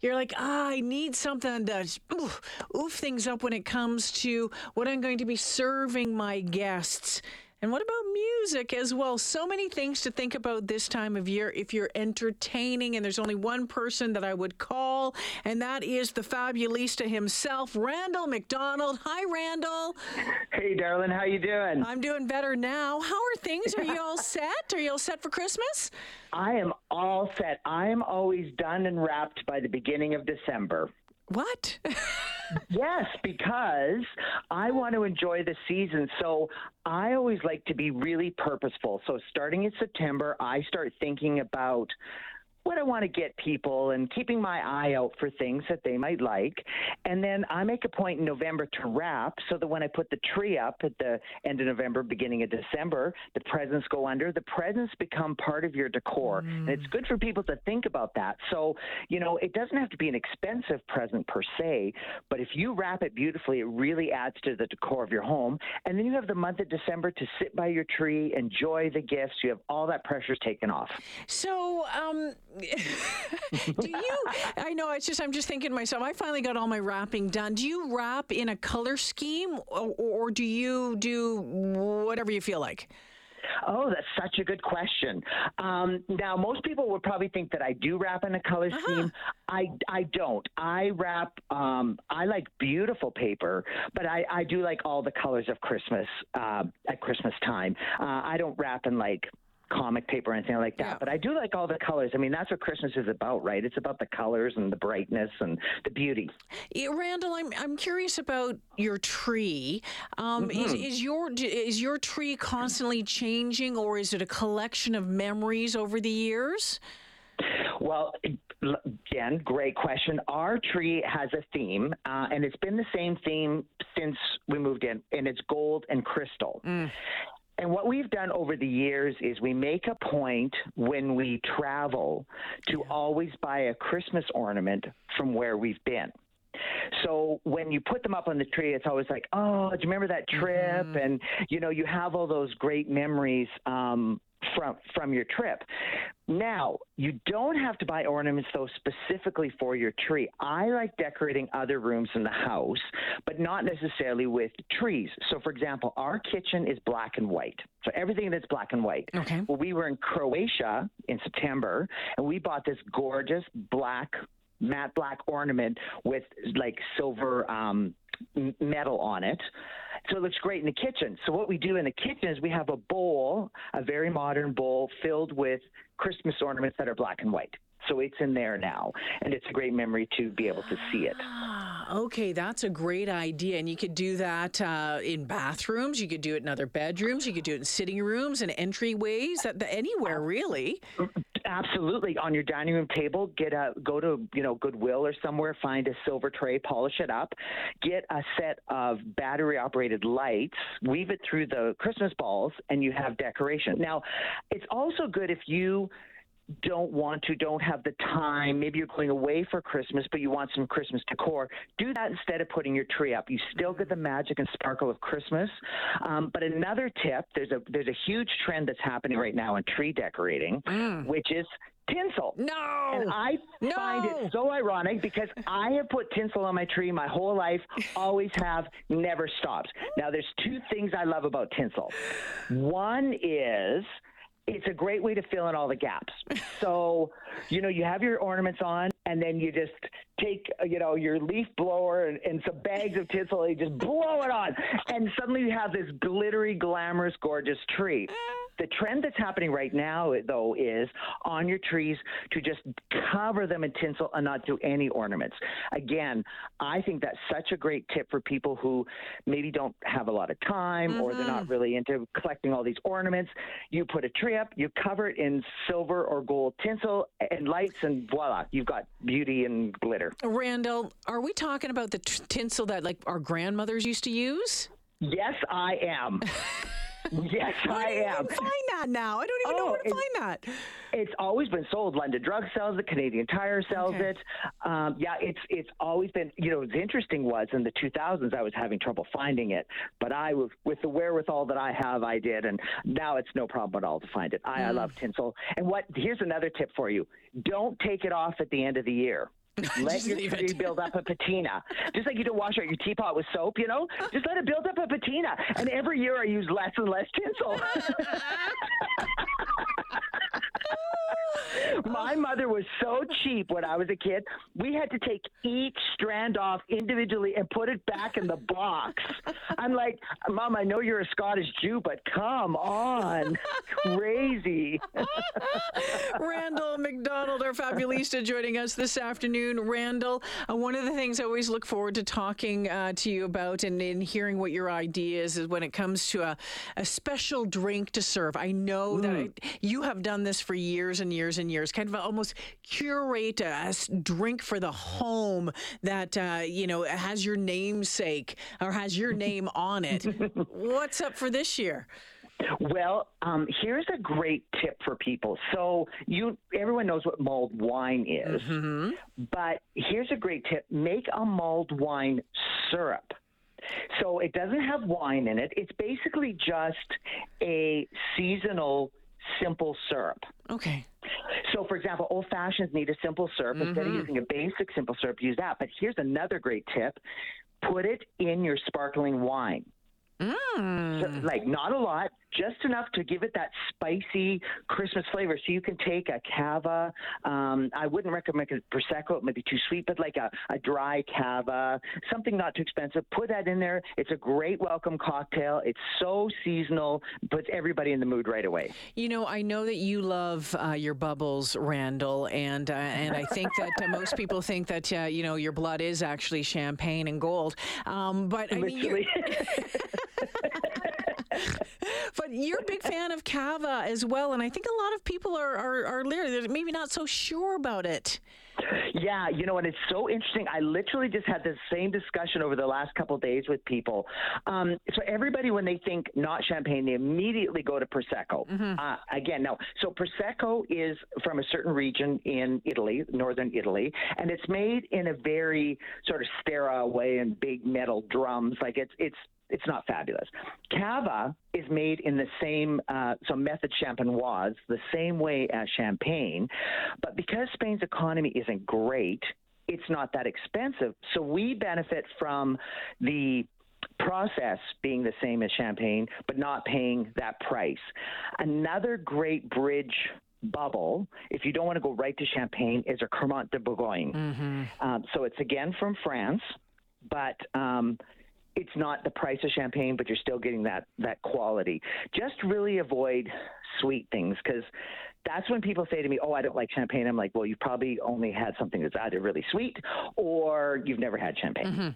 You're like, ah, I need something to oof, oof things up when it comes to what I'm going to be serving my guests. And what about music as well? So many things to think about this time of year if you're entertaining. And there's only one person that I would call, and that is the fabulista himself, Randall McDonald. Hi, Randall. Hey, darling, how you doing? I'm doing better now. How are things? Are you all set? Are you all set for Christmas? I am all set. I am always done and wrapped by the beginning of December. What? yes, because I want to enjoy the season. So I always like to be really purposeful. So starting in September, I start thinking about what I want to get people and keeping my eye out for things that they might like. And then I make a point in November to wrap so that when I put the tree up at the end of November, beginning of December, the presents go under. The presents become part of your decor. Mm. And it's good for people to think about that. So, you know, it doesn't have to be an expensive present per se, but if you wrap it beautifully, it really adds to the decor of your home. And then you have the month of December to sit by your tree, enjoy the gifts. You have all that pressure taken off. So, um, do you? I know it's just I'm just thinking to myself. I finally got all my wrapping done. Do you wrap in a color scheme, or, or do you do whatever you feel like? Oh, that's such a good question. Um, now, most people would probably think that I do wrap in a color uh-huh. scheme. I I don't. I wrap. Um, I like beautiful paper, but I I do like all the colors of Christmas uh, at Christmas time. Uh, I don't wrap in like comic paper or anything like that. Yeah. But I do like all the colors. I mean, that's what Christmas is about, right? It's about the colors and the brightness and the beauty. Yeah, Randall, I'm I'm curious about your tree. Um, mm-hmm. is, is your is your tree constantly changing, or is it a collection of memories over the years? Well, again, great question. Our tree has a theme, uh, and it's been the same theme since we moved in, and it's gold and crystal. Mm. And what we've done over the years is we make a point when we travel to always buy a Christmas ornament from where we've been. So when you put them up on the tree, it's always like, oh, do you remember that trip? Mm-hmm. And you know, you have all those great memories um, from from your trip. Now, you don't have to buy ornaments though specifically for your tree. I like decorating other rooms in the house, but not necessarily with trees. So for example, our kitchen is black and white. So everything that's black and white. Okay. Well, we were in Croatia in September and we bought this gorgeous black matte black ornament with like silver um metal on it. So it looks great in the kitchen. So what we do in the kitchen is we have a bowl, a very modern bowl filled with Christmas ornaments that are black and white. So it's in there now, and it's a great memory to be able to see it. Ah, okay, that's a great idea. And you could do that uh, in bathrooms. You could do it in other bedrooms. You could do it in sitting rooms and entryways. That, anywhere really. Absolutely, on your dining room table, get a go to you know Goodwill or somewhere, find a silver tray, polish it up, get a set of battery operated lights, weave it through the Christmas balls, and you have decoration. Now, it's also good if you don't want to, don't have the time, maybe you're going away for Christmas, but you want some Christmas decor, do that instead of putting your tree up. You still get the magic and sparkle of Christmas. Um, but another tip, there's a there's a huge trend that's happening right now in tree decorating, mm. which is tinsel. No. And I no. find it so ironic because I have put tinsel on my tree my whole life, always have, never stops. Now, there's two things I love about tinsel. One is it's a great way to fill in all the gaps. So, you know, you have your ornaments on, and then you just take, you know, your leaf blower and, and some bags of tinsel, and you just blow it on, and suddenly you have this glittery, glamorous, gorgeous tree. Eh. The trend that's happening right now, though, is on your trees to just cover them in tinsel and not do any ornaments. Again, I think that's such a great tip for people who maybe don't have a lot of time mm-hmm. or they're not mm-hmm. really into collecting all these ornaments. You put a tree up, you cover it in silver or gold tinsel and lights, and voila, you've got beauty and glitter. Randall, are we talking about the t- tinsel that like our grandmothers used to use? Yes, I am. Yes, I am. find that now. I don't even oh, know where to find that. It's always been sold. London Drug sells it. Canadian Tire sells okay. it. Um, yeah, it's it's always been. You know, what's interesting was in the 2000s I was having trouble finding it, but I was with the wherewithal that I have, I did, and now it's no problem at all to find it. I, mm. I love tinsel. And what? Here's another tip for you: don't take it off at the end of the year let your tree it. build up a patina. Just like you don't wash out your teapot with soap, you know? Just let it build up a patina. And every year I use less and less tinsel. My mother was so cheap when I was a kid. We had to take each strand off individually and put it back in the box. I'm like, Mom, I know you're a Scottish Jew, but come on. Crazy. Randall McDonald, our fabulista, joining us this afternoon. Randall, uh, one of the things I always look forward to talking uh, to you about and, and hearing what your ideas is when it comes to a, a special drink to serve. I know that I, you have done this for years and years and years, kind of almost curate a, drink for the home that, uh, you know, has your namesake or has your name on it. What's up for this year? Well, um, here's a great tip for people. So you, everyone knows what mulled wine is, but here's a great tip: make a mulled wine syrup. So it doesn't have wine in it. It's basically just a seasonal simple syrup. Okay. So, for example, old fashions need a simple syrup. Instead of mm-hmm. using a basic simple syrup, use that. But here's another great tip put it in your sparkling wine. Mm. So, like, not a lot, just enough to give it that spicy Christmas flavor. So you can take a cava. Um, I wouldn't recommend a prosecco; it might be too sweet. But like a, a dry cava, something not too expensive. Put that in there. It's a great welcome cocktail. It's so seasonal, puts everybody in the mood right away. You know, I know that you love uh, your bubbles, Randall, and uh, and I think that uh, most people think that uh, you know your blood is actually champagne and gold. Um, but I mean, Literally. but you're a big fan of cava as well, and I think a lot of people are are, are leery. They're maybe not so sure about it. Yeah, you know, and it's so interesting. I literally just had the same discussion over the last couple of days with people. Um, so everybody, when they think not champagne, they immediately go to prosecco. Uh, again, no. So prosecco is from a certain region in Italy, northern Italy, and it's made in a very sort of sterile way in big metal drums. Like it's it's it's not fabulous. Cava is made in the same, uh, so method champenoise, the same way as champagne, but because Spain's economy isn't great, it's not that expensive. So we benefit from the process being the same as champagne, but not paying that price. Another great bridge bubble, if you don't want to go right to champagne, is a Cremant de Bourgogne. Um, so it's again from France, but um, it's not the price of champagne, but you're still getting that that quality. Just really avoid sweet things because that's when people say to me, "Oh, I don't like champagne." I'm like, "Well, you've probably only had something that's either really sweet or you've never had champagne."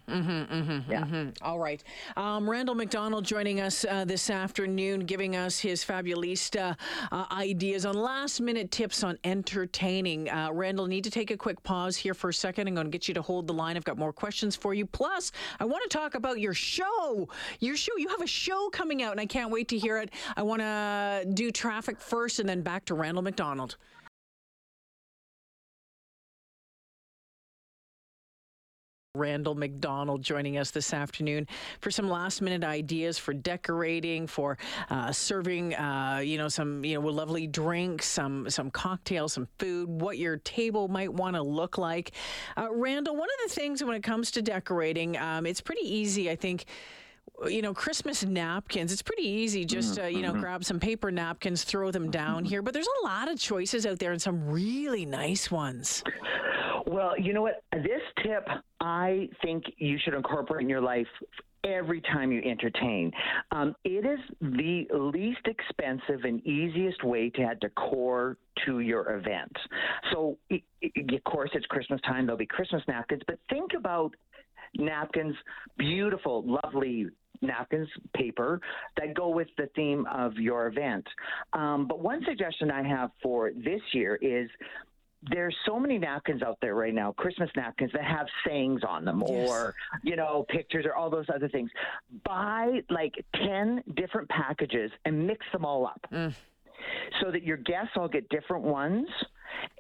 yeah. All right. Um, Randall McDonald joining us uh, this afternoon, giving us his fabulista uh, ideas on last minute tips on entertaining. Uh, Randall, need to take a quick pause here for a second. I'm going to get you to hold the line. I've got more questions for you. Plus, I want to talk about your show. Your show. You have a show coming out, and I can't wait to hear it. I want to do traffic first and then back to Randall McDonald. Randall McDonald joining us this afternoon for some last minute ideas for decorating, for uh, serving, uh, you know, some you know lovely drinks, some some cocktails, some food, what your table might want to look like. Uh, Randall, one of the things when it comes to decorating, um, it's pretty easy, I think you know, Christmas napkins. It's pretty easy. Just uh, you know, grab some paper napkins, throw them down here. But there's a lot of choices out there, and some really nice ones. Well, you know what? This tip I think you should incorporate in your life every time you entertain. Um, it is the least expensive and easiest way to add decor to your event. So, of course, it's Christmas time. There'll be Christmas napkins, but think about napkins, beautiful, lovely napkins, paper that go with the theme of your event. Um, but one suggestion I have for this year is there's so many napkins out there right now, Christmas napkins that have sayings on them Yes. or, you know, pictures or all those other things. Buy like 10 different packages and mix them all up so that your guests all get different ones.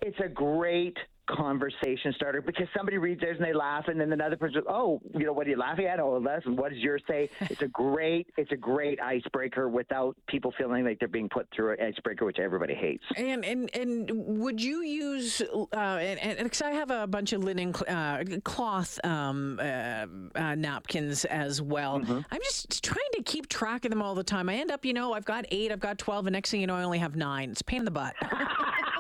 It's a great conversation starter because somebody reads theirs and they laugh and then another person oh you know what are you laughing at? Oh that's what does yours say? It's a great it's a great icebreaker without people feeling like they're being put through an icebreaker which everybody hates. And and and would you use uh and because i have a bunch of linen uh, cloth um, uh, uh, napkins as well. Mm-hmm. i'm just trying to keep track of them all the time. I end up you know i've got eight i've got 12 and next thing you know i only have nine. It's a pain in the butt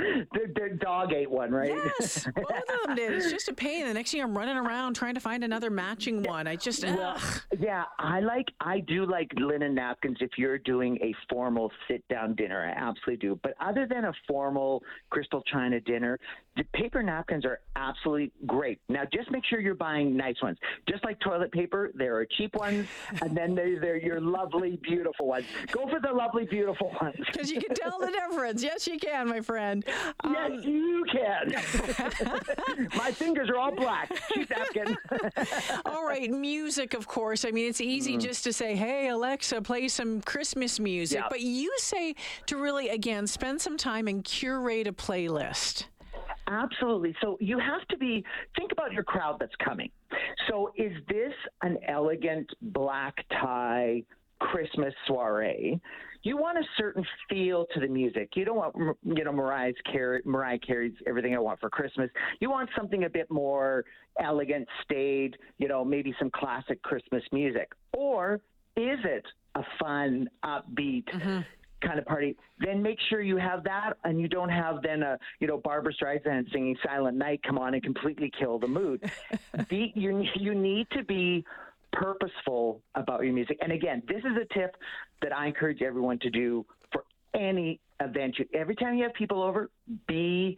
the, the, dog ate one, right? Yes, both of them did. It's just a pain. The next thing I'm running around trying to find another matching one. I just, well, yeah, I like, I do like linen napkins if you're doing a formal sit down dinner. I absolutely do. But other than a formal crystal china dinner, the paper napkins are absolutely great. Now, just make sure you're buying nice ones. Just like toilet paper, there are cheap ones, and then there's there your lovely, beautiful ones. Go for the lovely, beautiful ones. Because you can tell the difference. Yes, you can, my friend. Um, yes, you can. my fingers are all black. Cheap napkin. all right, music, of course. I mean, it's easy mm. just to say, "Hey, Alexa, play some Christmas music," yeah. but you say to really again spend some time and curate a playlist. Absolutely. So you have to be, think about your crowd that's coming. So is this an elegant black tie Christmas soiree? You want a certain feel to the music. You don't want, you know, Mariah's Carey, Mariah Carey's "Everything I Want for Christmas." You want something a bit more elegant, staid. You know, maybe some classic Christmas music. Or is it a fun, upbeat, mm-hmm kind of party, then make sure you have that and you don't have then a, you know, Barbra Streisand singing Silent Night come on and completely kill the mood. be, you, you need to be purposeful about your music. And again, this is a tip that I encourage everyone to do for any event. You, every time you have people over, be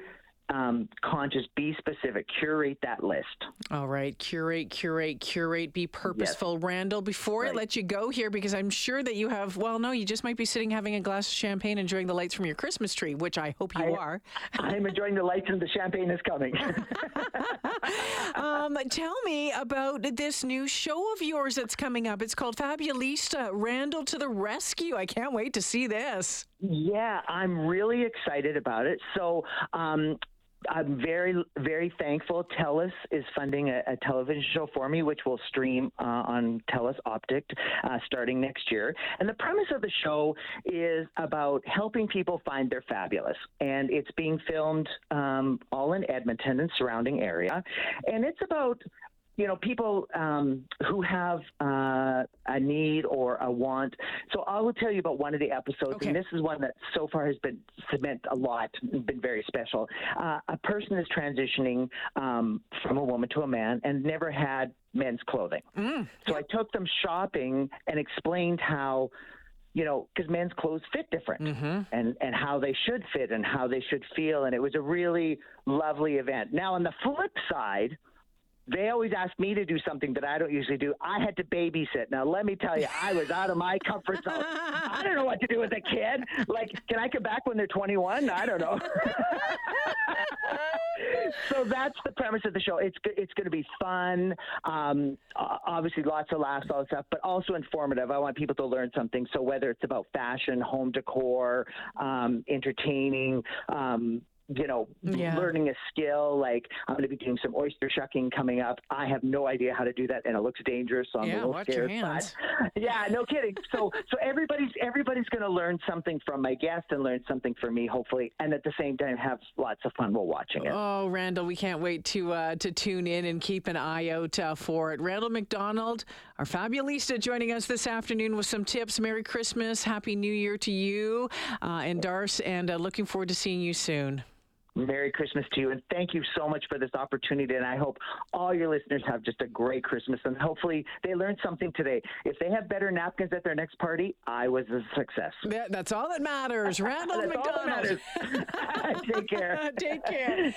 um, conscious, be specific, curate that list. All right, curate, curate, curate, be purposeful. Yes. Randall, before right. I let you go here, because I'm sure that you have, well, no, you just might be sitting having a glass of champagne, enjoying the lights from your Christmas tree, which I hope you I, are. I'm enjoying the lights and the champagne is coming. um, tell me about this new show of yours that's coming up. It's called Fabulista Randall to the Rescue. I can't wait to see this. Yeah, I'm really excited about it. So, um, I'm very, very thankful. TELUS is funding a, a, television show for me, which will stream uh, on TELUS Optik uh, starting next year. And the premise of the show is about helping people find their fabulous. And it's being filmed um, all in Edmonton and surrounding area. And it's about you know, people um, who have uh, a need or a want. So I will tell you about one of the episodes, okay. and this is one that so far has been meant a lot, been very special. Uh, a person is transitioning um, from a woman to a man and never had men's clothing. Mm. So I took them shopping and explained how you know, because men's clothes fit different mm-hmm. and, and how they should fit and how they should feel. And it was a really lovely event. Now, on the flip side, they always ask me to do something that I don't usually do. I had to babysit. Now, let me tell you, I was out of my comfort zone. I don't know what to do with a kid. Like, can I come back when they're 21? I don't know. so that's the premise of the show. It's it's going to be fun. Um, obviously, lots of laughs, all that stuff, but also informative. I want people to learn something. So whether it's about fashion, home decor, um, entertaining, um, you know, yeah. learning a skill. Like I'm going to be doing some oyster shucking coming up. I have no idea how to do that, and it looks dangerous, so I'm yeah, a little watch scared. Your hands. But, yeah, no kidding. So, so everybody's everybody's going to learn something from my guest and learn something from me, hopefully, and at the same time have lots of fun while watching it. Oh, Randall, we can't wait to uh, to tune in and keep an eye out uh, for it. Randall McDonald, our fabulista, joining us this afternoon with some tips. Merry Christmas, Happy New Year to you uh, and Darce, and uh, looking forward to seeing you soon. Merry Christmas to you, and thank you so much for this opportunity. And I hope all your listeners have just a great Christmas, and hopefully they learned something today. If they have better napkins at their next party, I was a success. that's all that matters. Randall McDonald. Take care. Take care.